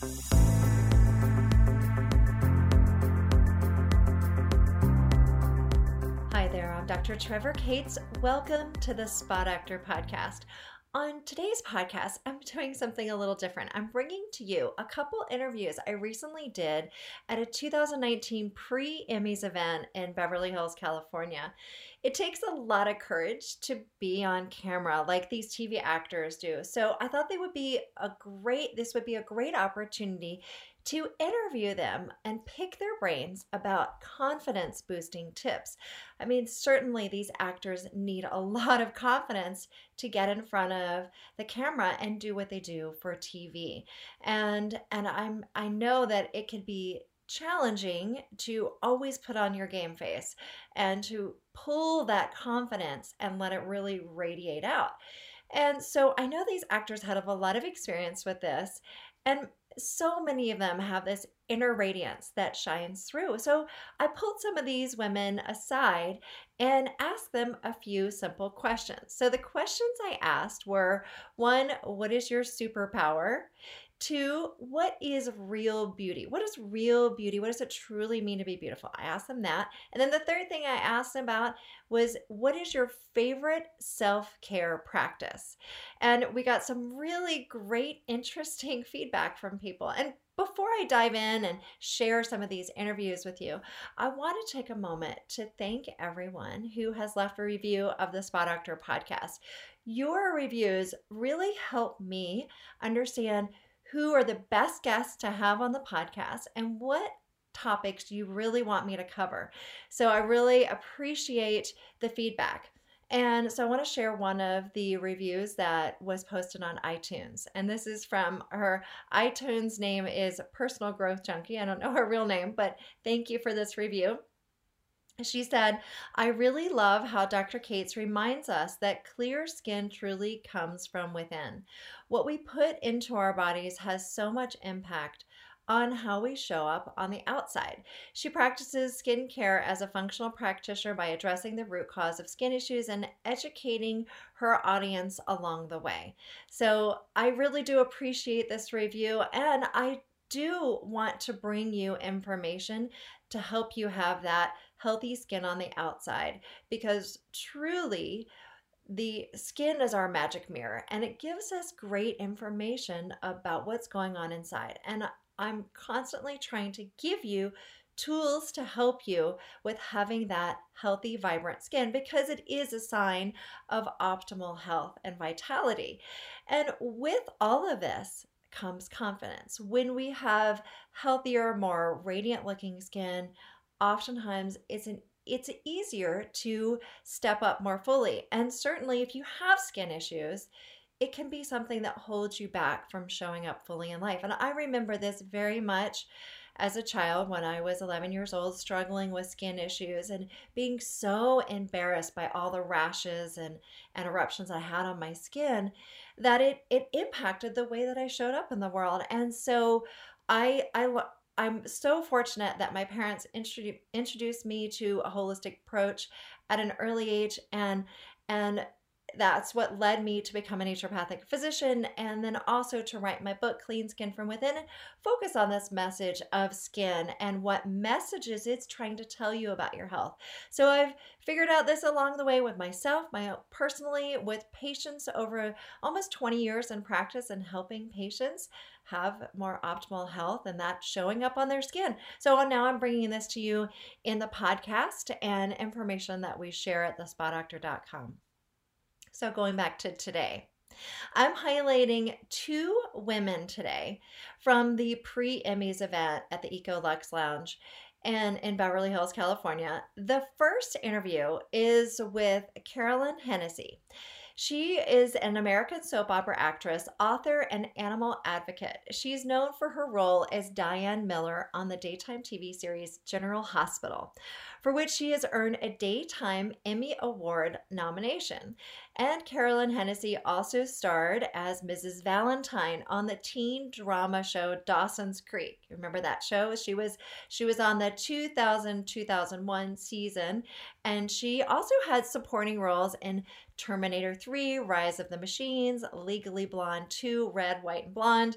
Hi there, I'm Dr. Trevor Cates. Welcome to the Spa Doctor Podcast. On today's podcast, I'm doing something a little different. I'm bringing to you a couple interviews I recently did at a 2019 pre Emmys event in Beverly Hills, California. It takes a lot of courage to be on camera like these TV actors do. So I thought they would be a great, this would be a great opportunity to interview them and pick their brains about confidence boosting tips. I mean, certainly these actors need a lot of confidence to get in front of the camera and do what they do for TV. And and I'm I know that it can be challenging to always put on your game face and to pull that confidence and let it really radiate out. And so I know these actors have a lot of experience with this. And so many of them have this inner radiance that shines through. So I pulled some of these women aside and asked them a few simple questions. So the questions I asked were one, what is your superpower? Two, what is real beauty? What is real beauty? What does it truly mean to be beautiful? I asked them that. And then the third thing I asked them about was what is your favorite self care practice? And we got some really great, interesting feedback from people. And before I dive in and share some of these interviews with you, I want to take a moment to thank everyone who has left a review of the Spa Doctor podcast. Your reviews really help me understand who are the best guests to have on the podcast and what topics do you really want me to cover. So I really appreciate the feedback. And so I want to share one of the reviews that was posted on iTunes. And this is from her iTunes name is Personal Growth Junkie. I don't know her real name, but thank you for this review. She said, I really love how Dr. Cates reminds us that clear skin truly comes from within. What we put into our bodies has so much impact on how we show up on the outside. She practices skincare as a functional practitioner by addressing the root cause of skin issues and educating her audience along the way. So I really do appreciate this review, and I do want to bring you information to help you have that healthy skin on the outside because truly the skin is our magic mirror and it gives us great information about what's going on inside. And I'm constantly trying to give you tools to help you with having that healthy, vibrant skin because it is a sign of optimal health and vitality. And with all of this, comes confidence. When we have healthier, more radiant looking skin, oftentimes it's an it's easier to step up more fully. And certainly if you have skin issues, it can be something that holds you back from showing up fully in life. And I remember this very much as a child when I was 11 years old, struggling with skin issues and being so embarrassed by all the rashes and, and eruptions I had on my skin that it, it impacted the way that I showed up in the world. And so I, I, I'm so fortunate that my parents introdu- introduced me to a holistic approach at an early age and and that's what led me to become a naturopathic physician and then also to write my book clean skin from within focus on this message of skin and what messages it's trying to tell you about your health. So i've figured out this along the way with myself my personally with patients over almost 20 years in practice and helping patients have more optimal health and that showing up on their skin. So now i'm bringing this to you in the podcast and information that we share at thespadoctor.com so, going back to today, I'm highlighting two women today from the pre Emmys event at the Eco Lux Lounge and in Beverly Hills, California. The first interview is with Carolyn Hennessy. She is an American soap opera actress, author, and animal advocate. She's known for her role as Diane Miller on the daytime TV series General Hospital, for which she has earned a Daytime Emmy Award nomination. And Carolyn Hennessy also starred as Mrs. Valentine on the teen drama show Dawson's Creek. Remember that show? She was she was on the 2000-2001 season and she also had supporting roles in Terminator 3, Rise of the Machines, Legally Blonde 2, Red, White and Blonde,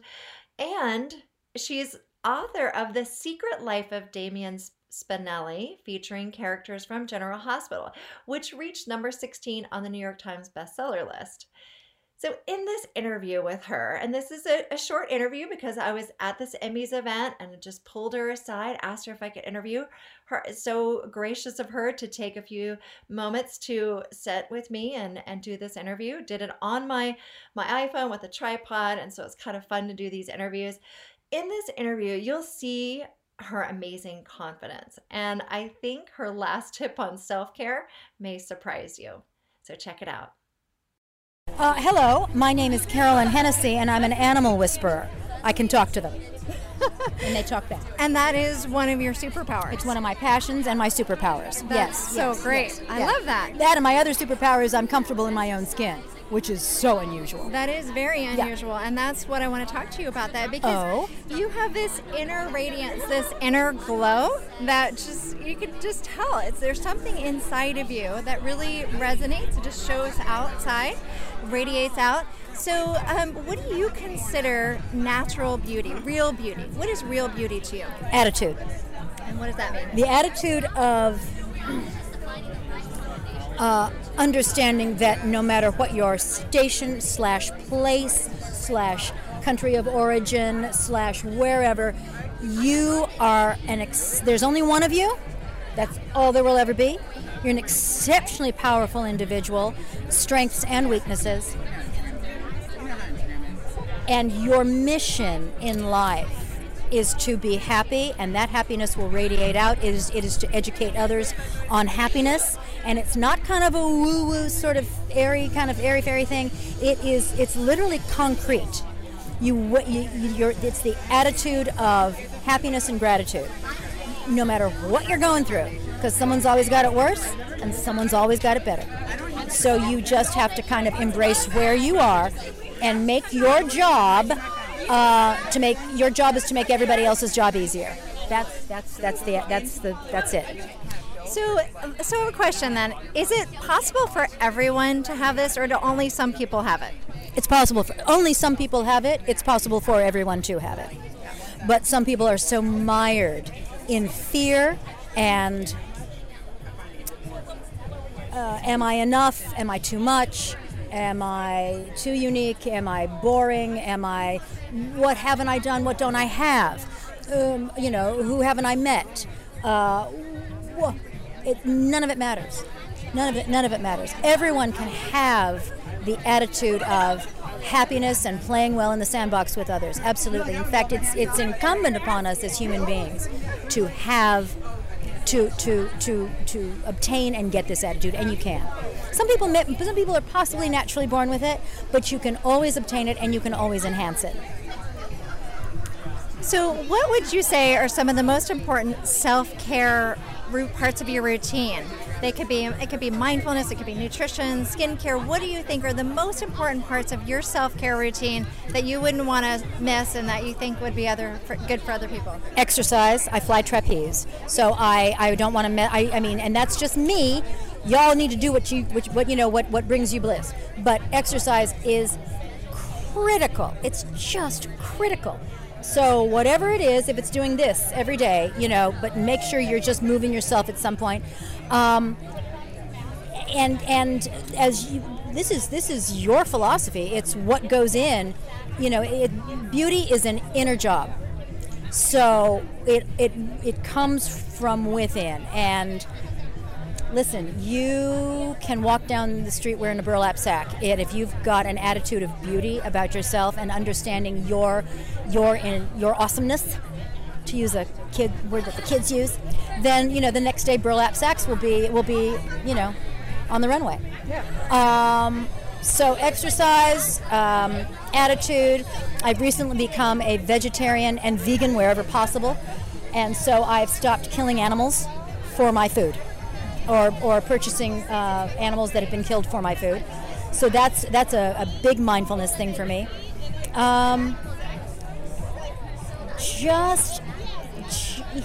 and she's author of The Secret Life of Damian Spinelli, featuring characters from General Hospital, which reached number 16 on the New York Times bestseller list. So, in this interview with her, and this is a, a, short interview because I was at this Emmys event and just pulled her aside, asked her if I could interview her. So gracious of her to take a few moments to sit with me and, and do this interview. Did it on my, my iPhone with a tripod, and so it's kind of fun to do these interviews. In this interview, you'll see her amazing confidence, and I think her last tip on self care may surprise you. So, check it out. Uh, hello, my name is Carolyn Hennessy, and I'm an animal whisperer. I can talk to them. and they talk back. And that is one of your superpowers. It's one of my passions and my superpowers. That's yes. So yes, great. Yes, I love that. That and my other superpower is I'm comfortable in my own skin which is so unusual. That is very unusual, yeah. and that's what I want to talk to you about that because oh. you have this inner radiance, this inner glow that just you can just tell. It's there's something inside of you that really resonates. It just shows outside, radiates out. So, um, what do you consider natural beauty, real beauty? What is real beauty to you? Attitude. And what does that mean? The attitude of uh, understanding that no matter what your station slash place slash country of origin slash wherever, you are an ex- there's only one of you. That's all there will ever be. You're an exceptionally powerful individual, strengths and weaknesses. And your mission in life is to be happy, and that happiness will radiate out. It is, it is to educate others on happiness, and it's not kind of a woo-woo sort of airy kind of airy fairy thing. It is. It's literally concrete. You, you you're, it's the attitude of happiness and gratitude, no matter what you're going through, because someone's always got it worse, and someone's always got it better. So you just have to kind of embrace where you are and make your job uh, to make your job is to make everybody else's job easier. That's that's that's the that's the that's it. So, so a question then: Is it possible for everyone to have this, or do only some people have it? It's possible for only some people have it. It's possible for everyone to have it, but some people are so mired in fear and uh, am I enough? Am I too much? Am I too unique? Am I boring? Am I what haven't I done? What don't I have? Um, you know, who haven't I met? Uh, it, none of it matters. None of it. None of it matters. Everyone can have the attitude of happiness and playing well in the sandbox with others. Absolutely. In fact, it's it's incumbent upon us as human beings to have to to to to obtain and get this attitude, and you can. Some people some people are possibly naturally born with it, but you can always obtain it, and you can always enhance it. So, what would you say are some of the most important self care parts of your routine? They could be it could be mindfulness, it could be nutrition, skincare. What do you think are the most important parts of your self care routine that you wouldn't want to miss and that you think would be other for, good for other people? Exercise. I fly trapeze, so I I don't want to. I I mean, and that's just me. Y'all need to do what you what, what you know what what brings you bliss. But exercise is critical. It's just critical. So whatever it is, if it's doing this every day, you know, but make sure you're just moving yourself at some point. Um, and and as you, this is this is your philosophy. It's what goes in. You know, it, beauty is an inner job. So it it it comes from within and listen, you can walk down the street wearing a burlap sack, and if you've got an attitude of beauty about yourself and understanding your your in your awesomeness, to use a kid word that the kids use, then you know the next day burlap sacks will be will be you know on the runway. Yeah. Um, so exercise, um, attitude. I've recently become a vegetarian and vegan wherever possible, and so I've stopped killing animals for my food or, or purchasing uh, animals that have been killed for my food. So that's that's a, a big mindfulness thing for me. Um, just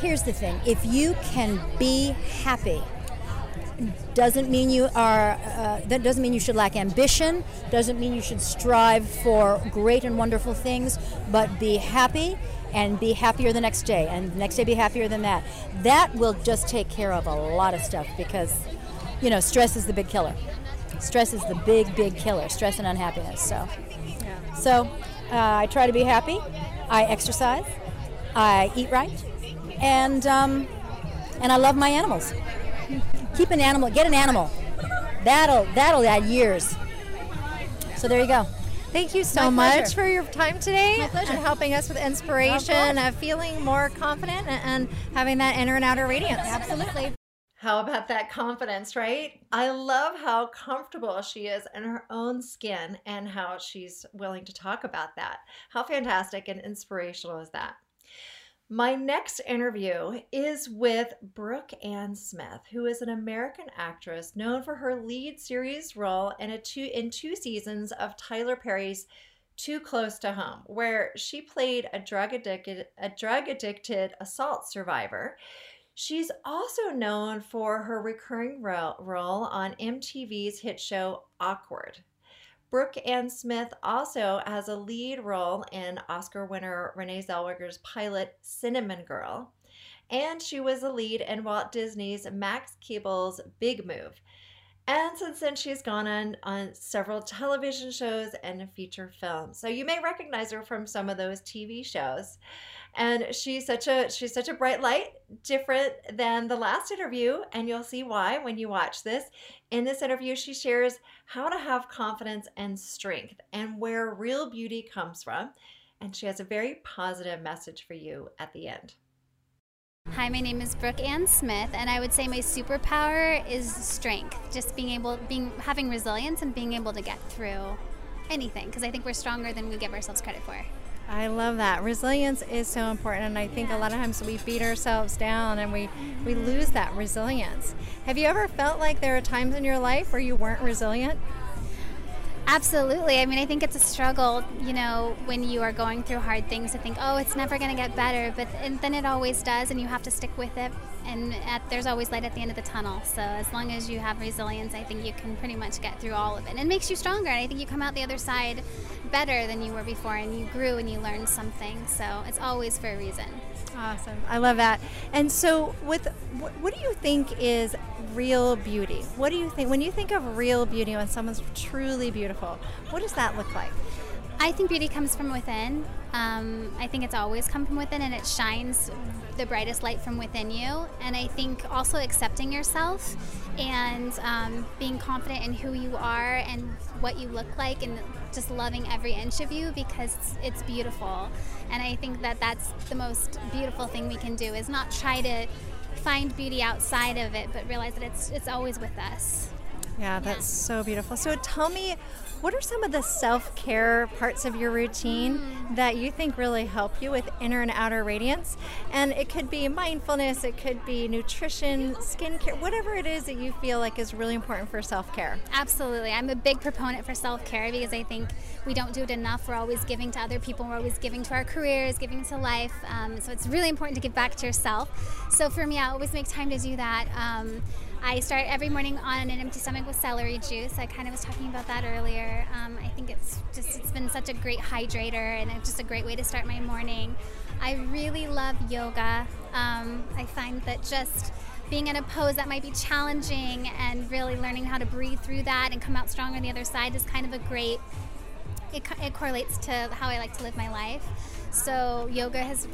here's the thing: if you can be happy, doesn't mean you are uh, that doesn't mean you should lack ambition doesn't mean you should strive for great and wonderful things but be happy and be happier the next day and the next day be happier than that. That will just take care of a lot of stuff because you know stress is the big killer. Stress is the big big killer stress and unhappiness so. So uh, i try to be happy. I exercise. I eat right. And um, and i love my animals. Keep an animal, get an animal. That'll that'll add years. So there you go. Thank you so My much for your time today My pleasure. and helping us with inspiration Of of uh, feeling more confident and, and having that inner and outer radiance. Absolutely. How about that confidence, right? I love how comfortable she is in her own skin and how she's willing to talk about that. How fantastic and inspirational is that? My next interview is with Brooke Ann Smith, who is an American actress known for her lead series role in a two in two seasons of Tyler Perry's Too Close to Home, where she played a drug addicted a drug addicted assault survivor. She's also known for her recurring role on MTV's hit show Awkward. Brooke Ann Smith also has a lead role in Oscar winner Renee Zellweger's pilot Cinnamon Girl, and she was a lead in Walt Disney's Max Keeble's Big Move. And since then, she's gone on on several television shows and feature films. So you may recognize her from some of those TV shows. And she's such a she's such a bright light, different than the last interview, and you'll see why when you watch this. In this interview, she shares how to have confidence and strength and where real beauty comes from. And she has a very positive message for you at the end. Hi, my name is Brooke Ann Smith, and I would say my superpower is strength. Just being able, being having resilience, and being able to get through anything. Because I think we're stronger than we give ourselves credit for. I love that. Resilience is so important, and I think a lot of times we beat ourselves down and we, we lose that resilience. Have you ever felt like there are times in your life where you weren't resilient? Absolutely. I mean, I think it's a struggle, you know, when you are going through hard things to think, oh, it's never going to get better, but and then it always does, and you have to stick with it. And at, there's always light at the end of the tunnel. So as long as you have resilience, I think you can pretty much get through all of it. And it makes you stronger. And I think you come out the other side better than you were before, and you grew and you learned something. So it's always for a reason. Awesome. I love that. And so, with what, what do you think is real beauty? What do you think when you think of real beauty when someone's truly beautiful? What does that look like? I think beauty comes from within. Um, I think it's always come from within and it shines the brightest light from within you. And I think also accepting yourself and um, being confident in who you are and what you look like and just loving every inch of you because it's beautiful. And I think that that's the most beautiful thing we can do is not try to find beauty outside of it, but realize that it's, it's always with us. Yeah, that's so beautiful. So tell me, what are some of the self care parts of your routine that you think really help you with inner and outer radiance? And it could be mindfulness, it could be nutrition, skincare, whatever it is that you feel like is really important for self care. Absolutely. I'm a big proponent for self care because I think we don't do it enough. We're always giving to other people, we're always giving to our careers, giving to life. Um, so it's really important to give back to yourself. So for me, I always make time to do that. Um, I start every morning on an empty stomach with celery juice. I kind of was talking about that earlier. Um, I think it's just it's been such a great hydrator and it's just a great way to start my morning. I really love yoga. Um, I find that just being in a pose that might be challenging and really learning how to breathe through that and come out strong on the other side is kind of a great. It, it correlates to how I like to live my life. So yoga has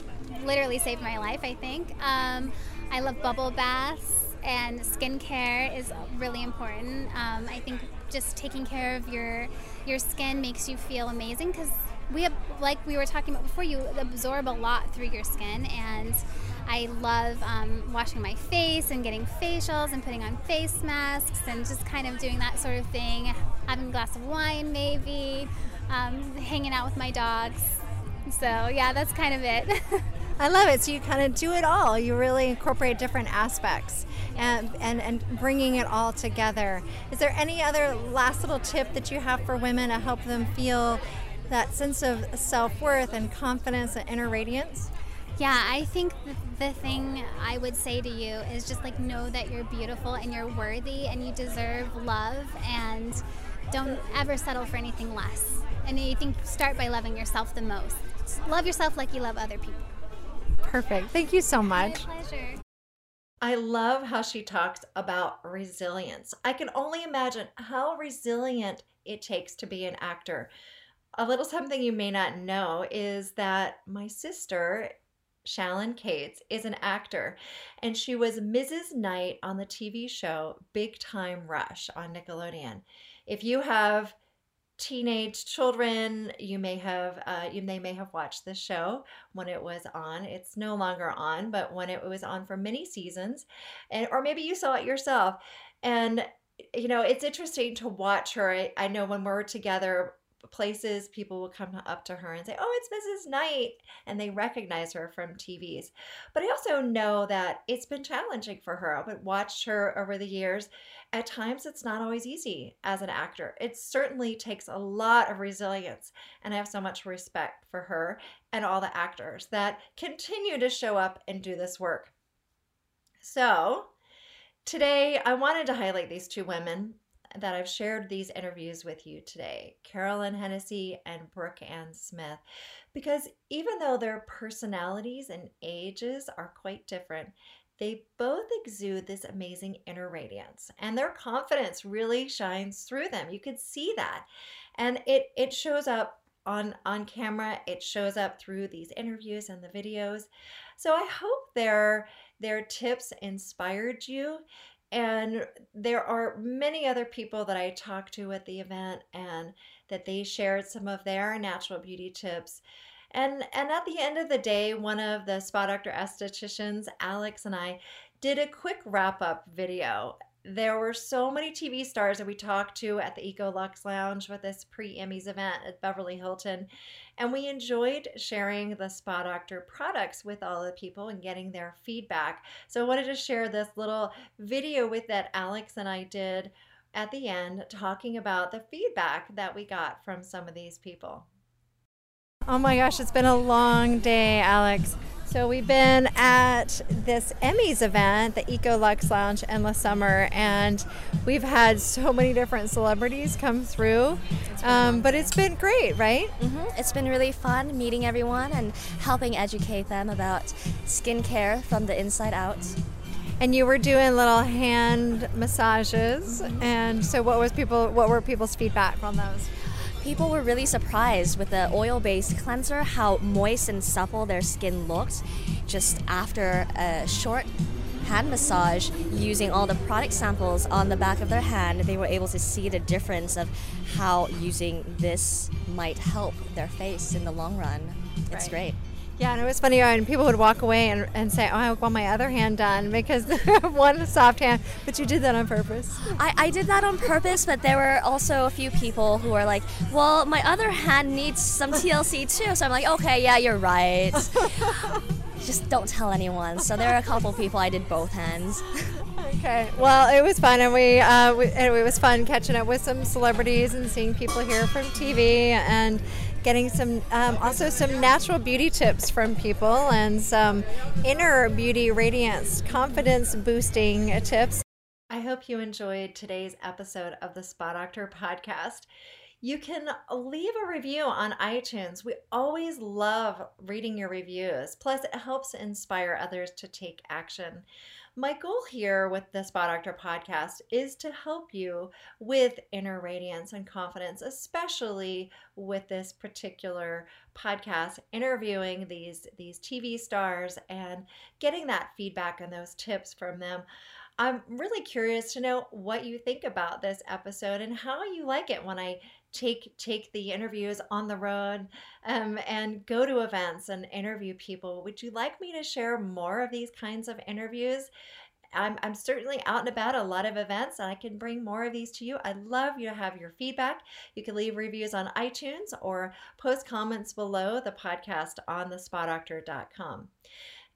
literally saved my life. I think. Um, I love bubble baths and skincare is really important. Um, I think just taking care of your your skin makes you feel amazing because we have, like we were talking about before, you absorb a lot through your skin, and I love um, washing my face and getting facials and putting on face masks and just kind of doing that sort of thing. Having a glass of wine, maybe, um, hanging out with my dogs. So yeah, that's kind of it. I love it. So you kind of do it all. You really incorporate different aspects and, and, and bringing it all together. Is there any other last little tip that you have for women to help them feel that sense of self worth and confidence and inner radiance? Yeah, I think the, the thing I would say to you is just like know that you're beautiful and you're worthy and you deserve love and don't ever settle for anything less. And I think start by loving yourself the most. Love yourself like you love other people. Perfect. Thank you so much. My pleasure. I love how she talks about resilience. I can only imagine how resilient it takes to be an actor. A little something you may not know is that my sister Challen Cates is an actor, and she was Mrs. Knight on the TV show Big Time Rush on Nickelodeon. If you have teenage children, you may have uh, you they may have watched this show when it was on. It's no longer on, but when it was on for many seasons, and or maybe you saw it yourself. And you know, it's interesting to watch her. I, I know when we're together places, people will come up to her and say, Oh, it's Mrs. Knight. And they recognize her from TVs. But I also know that it's been challenging for her. I've watched her over the years. At times, it's not always easy as an actor. It certainly takes a lot of resilience. And I have so much respect for her and all the actors that continue to show up and do this work. So, today I wanted to highlight these two women that I've shared these interviews with you today, Carolyn Hennessy and Brooke Ann Smith, because even though their personalities and ages are quite different, they both exude this amazing inner radiance and their confidence really shines through them. You could see that. And it it shows up on on camera, it shows up through these interviews and the videos. So I hope their their tips inspired you and there are many other people that I talked to at the event and that they shared some of their natural beauty tips. And and at the end of the day, one of the spa doctor estheticians, Alex and I did a quick wrap up video there were so many TV stars that we talked to at the Eco Lux Lounge with this pre Emmys event at Beverly Hilton. And we enjoyed sharing the Spa Doctor products with all the people and getting their feedback. So I wanted to share this little video with that Alex and I did at the end talking about the feedback that we got from some of these people. Oh my gosh, it's been a long day, Alex. So we've been at this Emmys event, the Eco Lux Lounge, endless summer, and we've had so many different celebrities come through. Um, but it's been great, right? Mm-hmm. It's been really fun meeting everyone and helping educate them about skincare from the inside out. And you were doing little hand massages, mm-hmm. and so what was people? What were people's feedback on those? People were really surprised with the oil based cleanser how moist and supple their skin looked just after a short hand massage using all the product samples on the back of their hand. They were able to see the difference of how using this might help their face in the long run. It's right. great yeah, and it was funny when people would walk away and, and say, Oh, I want my other hand done because one soft hand, but you did that on purpose. I, I did that on purpose, but there were also a few people who were like, Well, my other hand needs some TLC too. So I'm like, Okay, yeah, you're right. Just don't tell anyone. So there are a couple people I did both hands. Okay. Well, it was fun, and we, uh, we and it was fun catching up with some celebrities and seeing people here from TV, and getting some um, also some natural beauty tips from people and some inner beauty radiance confidence boosting tips i hope you enjoyed today's episode of the spa doctor podcast you can leave a review on iTunes. We always love reading your reviews. Plus, it helps inspire others to take action. My goal here with the Spa Doctor podcast is to help you with inner radiance and confidence, especially with this particular podcast, interviewing these, these TV stars and getting that feedback and those tips from them. I'm really curious to know what you think about this episode and how you like it when I take take the interviews on the road um, and go to events and interview people. Would you like me to share more of these kinds of interviews? I'm, I'm certainly out and about a lot of events and I can bring more of these to you. I'd love you to have your feedback. You can leave reviews on iTunes or post comments below the podcast on thespadoctor.com.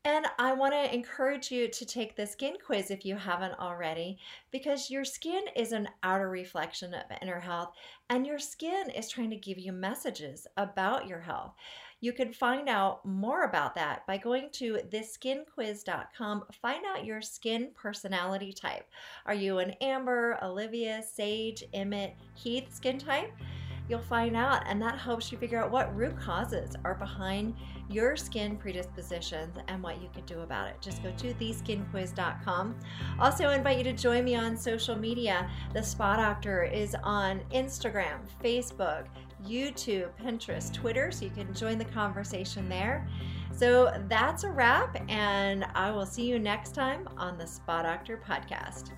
And I want to encourage you to take the skin quiz if you haven't already, because your skin is an outer reflection of inner health, and your skin is trying to give you messages about your health. You can find out more about that by going to theskinquiz.com. Find out your skin personality type. Are you an Amber, Olivia, Sage, Emmett, Heath skin type? You'll find out, and that helps you figure out what root causes are behind your skin predispositions and what you can do about it. Just go to theskinquiz.com. Also, invite you to join me on social media. The Spa Doctor is on Instagram, Facebook, YouTube, Pinterest, Twitter, so you can join the conversation there. So that's a wrap, and I will see you next time on the Spa Doctor podcast.